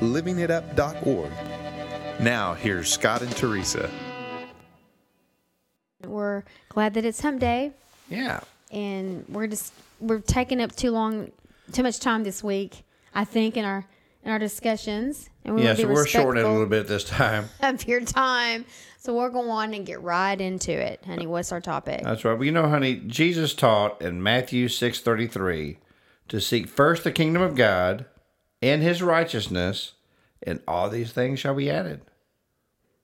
livingitup.org. Now, here's Scott and Teresa. We're glad that it's hump day Yeah. and we're just we're taking up too long too much time this week, I think, in our in our discussions. And we Yeah, so we're shortening it a little bit this time. of your time. So we'll go on and get right into it. Honey, what's our topic? That's right. Well, you know, honey, Jesus taught in Matthew six thirty three to seek first the kingdom of God and his righteousness, and all these things shall be added.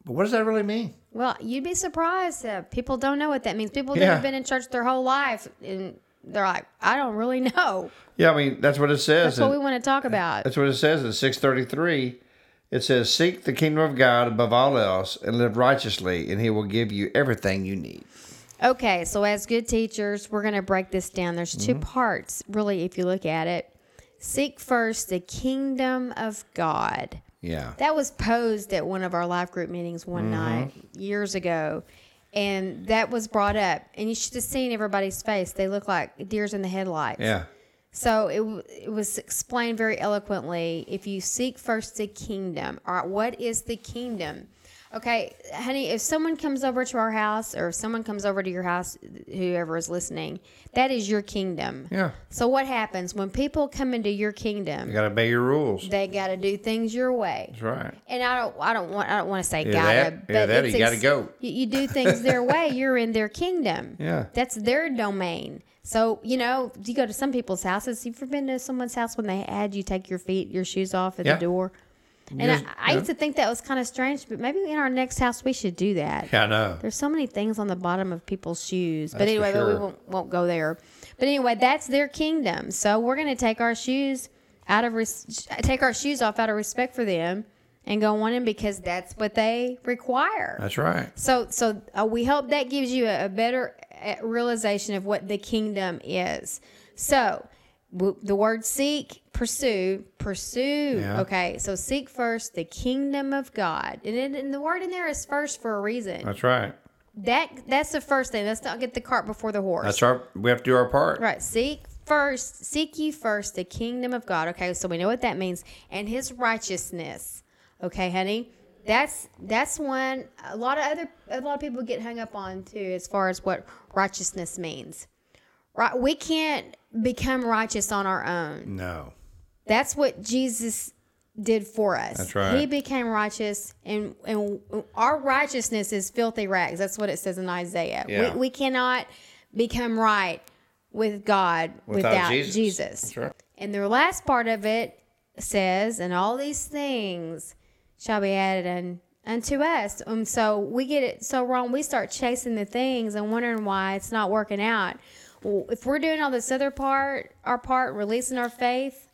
But what does that really mean? Well, you'd be surprised. Uh, people don't know what that means. People that Yeah. have been in church their whole life and they're like, I don't really know. Yeah, I mean that's what it says. That's what we want to talk about. That's what it says in six thirty three. It says, "Seek the kingdom of God above all else, and live righteously, and He will give you everything you need." Okay, so as good teachers, we're going to break this down. There's 2 Mm-hmm. parts, really, if you look at it. Seek first the kingdom of God. Yeah. That was posed at one of our life group meetings one Mm-hmm. night years ago. And that was brought up. And you should have seen everybody's face. They look like deers in the headlights. Yeah. So it, it was explained very eloquently. If you seek first the kingdom, all right, what is the kingdom? Okay, honey, if someone comes over to our house or if someone comes over to your house, whoever is listening, that is your kingdom. Yeah. So what happens when people come into your kingdom? You got to obey your rules. They got to do things your way. That's right. And I don't, I don't want, I don't want to say Yeah, gotta, that- yeah, that it's you gotta go. You, you do things their way. You're in their kingdom. Yeah. that's their domain. So you know, you go to some people's houses. You've ever been to someone's house when they had you take your feet, your shoes off at Yeah. the door? And I, I yeah. used to think that was kind of strange, but maybe in our next house we should do that. Yeah, I know. There's so many things on the bottom of people's shoes. but That's for anyway, but we won't, won't go there. But anyway, that's their kingdom. So we're going to take our shoes out of res- take our shoes off out of respect for them and go on in because that's what they require. That's right. So, so uh, we hope that gives you a, a better uh, realization of what the kingdom is. So, w- the word seek, pursue, pursue. Yeah. Okay, so seek first the kingdom of God, and, it, and the word in there is first for a reason. That's right. That that's the first thing. Let's not get the cart before the horse. That's our. We have to do our part. Right. Seek first, seek ye first the kingdom of God. Okay, so we know what that means, and His righteousness. Okay, honey. That's that's one a lot of other a lot of people get hung up on too, as far as what righteousness means. Right, we can't become righteous on our own. No. That's what Jesus did for us. That's right. He became righteous, and and our righteousness is filthy rags. That's what it says in Isaiah. Yeah. We, we cannot become right with God Without without, Jesus. Jesus. That's right. And the last part of it says, "And all these things shall be added un, unto us." And so we get it so wrong. We start chasing the things and wondering why it's not working out. Well, if we're doing all this other part, our part, releasing our faith,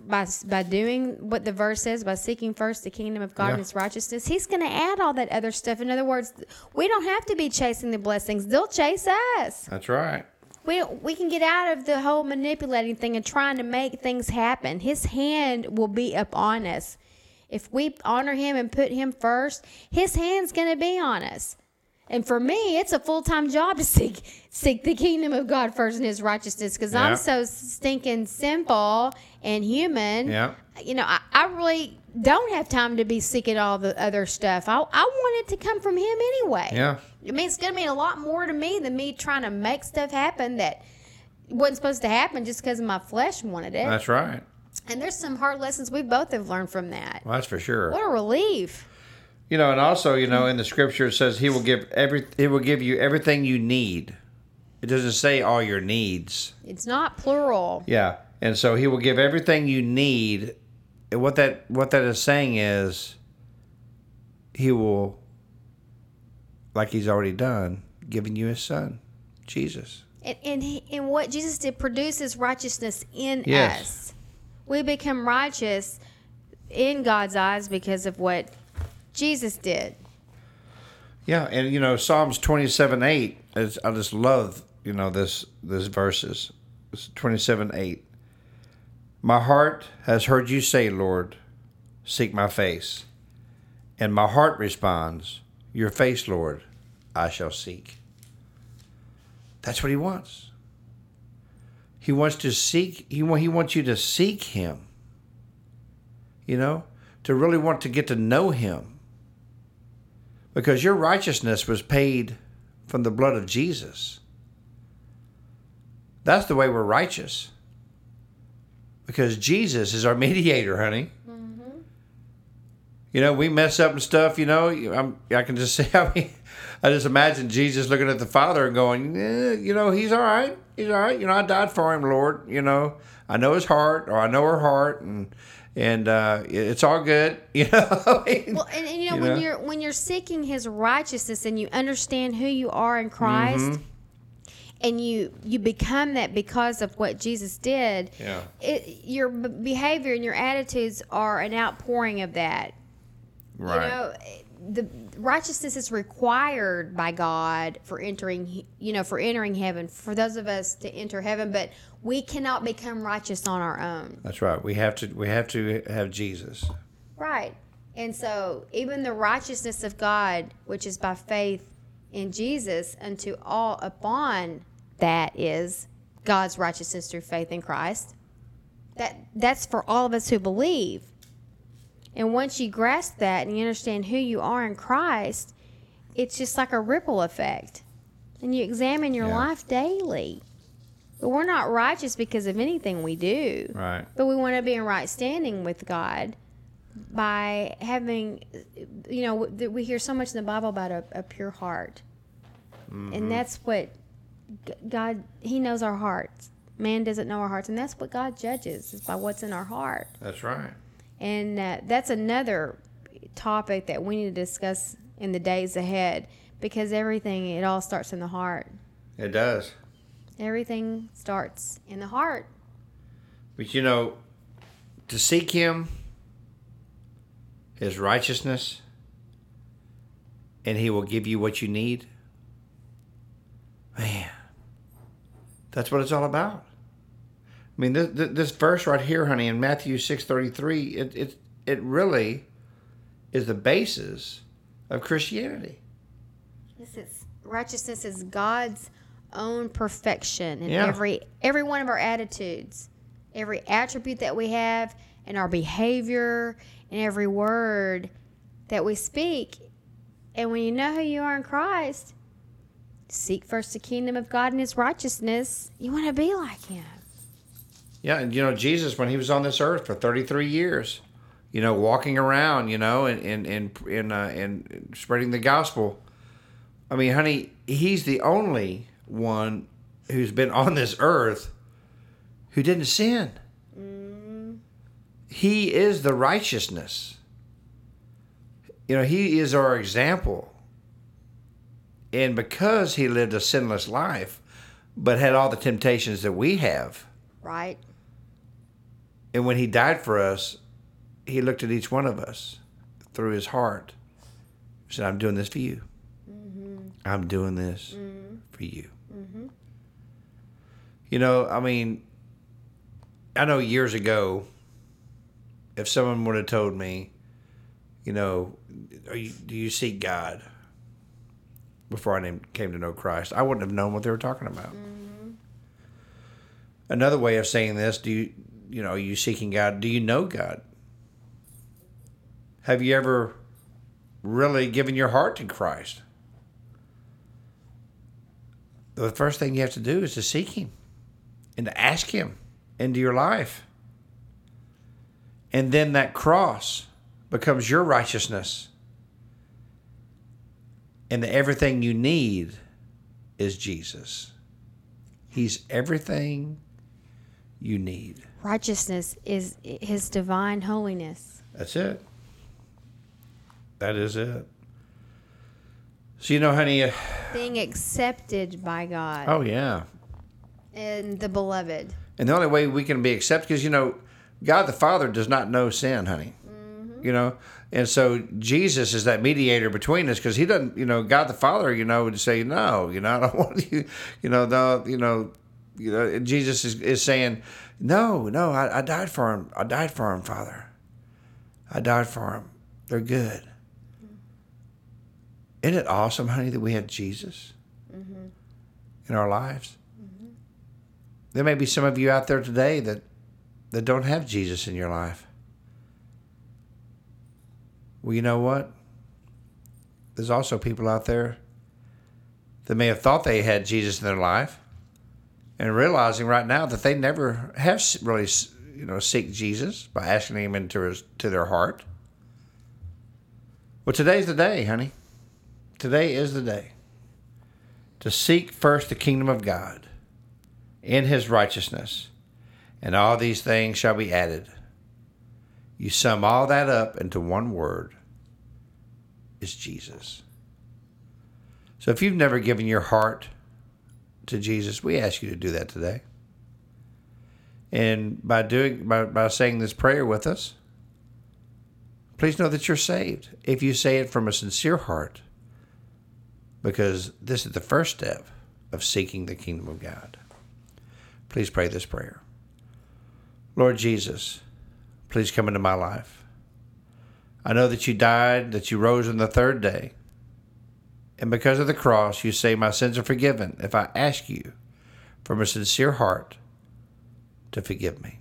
by by doing what the verse says, by seeking first the kingdom of God Yeah. and His righteousness, He's going to add all that other stuff. In other words, we don't have to be chasing the blessings; they'll chase us. That's right. We we can get out of the whole manipulating thing and trying to make things happen. His hand will be upon us if we honor Him and put Him first. His hand's going to be on us. And for me, it's a full time job to seek seek the kingdom of God first and His righteousness because Yeah. I'm so stinking simple and human. Yeah. You know, I, I really don't have time to be seeking all the other stuff. I, I want it to come from Him anyway. Yeah. I mean, it's going to mean a lot more to me than me trying to make stuff happen that wasn't supposed to happen just because my flesh wanted it. That's right. and there's some hard lessons we both have learned from that. Well, that's for sure. What a relief. You know, and also, you know, in the scripture it says he will give every he will give you everything you need. It doesn't say all your needs. It's not plural. Yeah. And so he will give everything you need. And what that what that is saying is he will like he's already done, giving you his son, Jesus. And, and, he, and what Jesus did produces righteousness in Yes. us. We become righteous in God's eyes because of what Jesus did. Yeah, and you know Psalms twenty seven eight. Is, I just love you know this this verses. Twenty seven eight. My heart has heard you say, Lord, seek my face, and my heart responds, Your face, Lord, I shall seek. That's what he wants. He wants to seek. He want, he wants you to seek him. You know, to really want to get to know him because your righteousness was paid from the blood of Jesus. That's the way we're righteous. Because Jesus is our mediator, honey. You know, we mess up and stuff. You know, I'm, I can just say, I mean, I just imagine Jesus looking at the Father and going, eh, you know, he's all right. He's all right. You know, I died for him, Lord. You know, I know his heart, or I know her heart, and and uh, it's all good. You know. Well, and, and you know, You when know? you're when you're seeking His righteousness and you understand who you are in Christ, Mm-hmm. and you you become that because of what Jesus did. Yeah. It, your behavior and your attitudes are an outpouring of that. right. You know, the righteousness is required by God for entering, you know, for entering heaven. For those of us to enter heaven, but we cannot become righteous on our own. That's right. We have to. We have to have Jesus. Right. And so, even the righteousness of God, which is by faith in Jesus, unto all upon that is God's righteousness through faith in Christ. That that's for all of us who believe. And once you grasp that and you understand who you are in Christ, it's just like a ripple effect. And you examine your Yeah. life daily. But we're not righteous because of anything we do. Right. But we want to be in right standing with God by having, you know, we hear so much in the Bible about a, a pure heart. And mm-hmm. that's what God, He knows our hearts. Man doesn't know our hearts. And that's what God judges, is by what's in our heart. That's right. And uh, that's another topic that we need to discuss in the days ahead because everything, it all starts in the heart. It does. Everything starts in the heart. But you know, to seek Him, His righteousness, and He will give you what you need. Man, that's what it's all about. I mean, this, this verse right here, honey, in Matthew six thirty three, it it it really is the basis of Christianity. This is righteousness is God's own perfection in Yeah. every every one of our attitudes, every attribute that we have, and our behavior, and every word that we speak. And when you know who you are in Christ, seek first the kingdom of God and His righteousness. You want to be like Him. Yeah, and you know Jesus when he was on this earth for 33 years, you know, walking around, you know, and and and and, uh, and spreading the gospel. I mean, honey, he's the only one who's been on this earth who didn't sin. He is the righteousness. You know, he is our example. And because he lived a sinless life, but had all the temptations that we have, Right? And when he died for us, he looked at each one of us through his heart. He said, I'm doing this for you. Mm-hmm. I'm doing this mm-hmm. for you. Mm-hmm. You know, I mean, I know years ago, if someone would have told me, you know, are you, do you seek God before I named, came to know Christ, I wouldn't have known what they were talking about. Another way of saying this, do you, you know, are you seeking God? Do you know God? Have you ever really given your heart to Christ? The first thing you have to do is to seek Him and to ask Him into your life. And then that cross becomes your righteousness. And the everything you need is Jesus. He's everything you need. Righteousness is His divine holiness. That's it. That is it. So you know, honey. Uh, Being accepted by God oh yeah. and the beloved. And the only way we can be accepted, because you know, God the Father does not know sin, honey. you know. And so Jesus is that mediator between us because he doesn't, you know, God the Father, you know, would say no, you know, I don't want you, you know, no, you know, you know, Jesus is, is saying, no, no, I, I died for him. I died for him, Father. I died for him. They're good. Isn't it awesome, honey, that we have Jesus mm-hmm. in our lives? Mm-hmm. There may be some of you out there today that that don't have Jesus in your life. Well, you know what? There's also people out there that may have thought they had Jesus in their life and realizing right now that they never have really, you know, seek Jesus by asking him into his, to their heart. Well, today's the day, honey. Today is the day to seek first the kingdom of God in his righteousness, and all these things shall be added. You sum all that up into one word is Jesus. So if you've never given your heart to Jesus, we ask you to do that today. And by doing by, by saying this prayer with us, please know that you're saved if you say it from a sincere heart because this is the first step of seeking the kingdom of God. Please pray this prayer. Lord Jesus, please come into my life. I know that you died, that you rose on the third day. And because of the cross, you say my sins are forgiven if I ask you from a sincere heart to forgive me.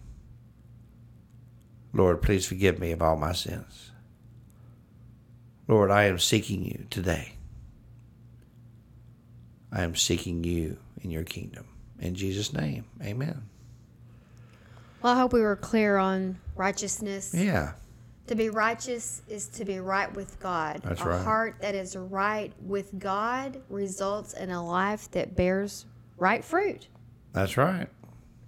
Lord, please forgive me of all my sins. Lord, I am seeking you today. I am seeking you in your kingdom. In Jesus' name, amen. Well, I hope we were clear on righteousness. Yeah, To be righteous is to be right with God. That's a right. heart that is right with God results in a life that bears right fruit. that's right.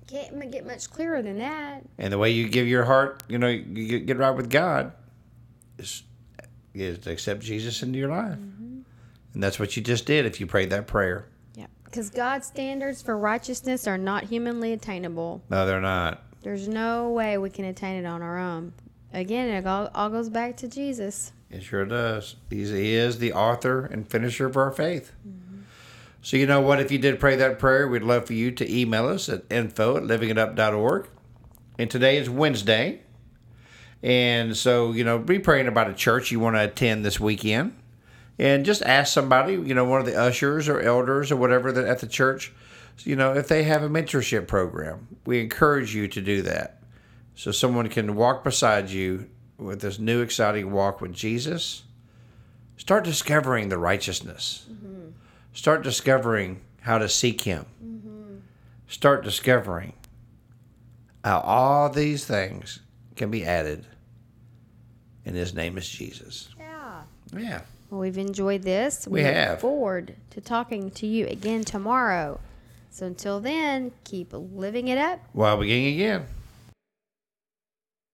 Can't get much clearer than that. And the way you give your heart, you know, you get, right with God is, is to accept Jesus into your life. Mm-hmm. And that's what you just did if you prayed that prayer. Yeah. Because God's standards for righteousness are not humanly attainable. No, they're not. There's no way we can attain it on our own. Again, it all, all goes back to Jesus. It sure does. He's, he is the author and finisher of our faith. Mm-hmm. So, you know what? If you did pray that prayer, we'd love for you to email us at info at livingitup.org. And today is Wednesday. And so, you know, be praying about a church you want to attend this weekend. And just ask somebody, you know, one of the ushers or elders or whatever that at the church, you know, if they have a mentorship program. We encourage you to do that. So someone can walk beside you with this new exciting walk with Jesus. Start discovering the righteousness. Mm-hmm. Start discovering how to seek Him. Mm-hmm. Start discovering how all these things can be added. And His name is Jesus. Yeah. Yeah. Well, we've enjoyed this. We look have. forward to talking to you again tomorrow. So until then, keep living it up. While beginning again.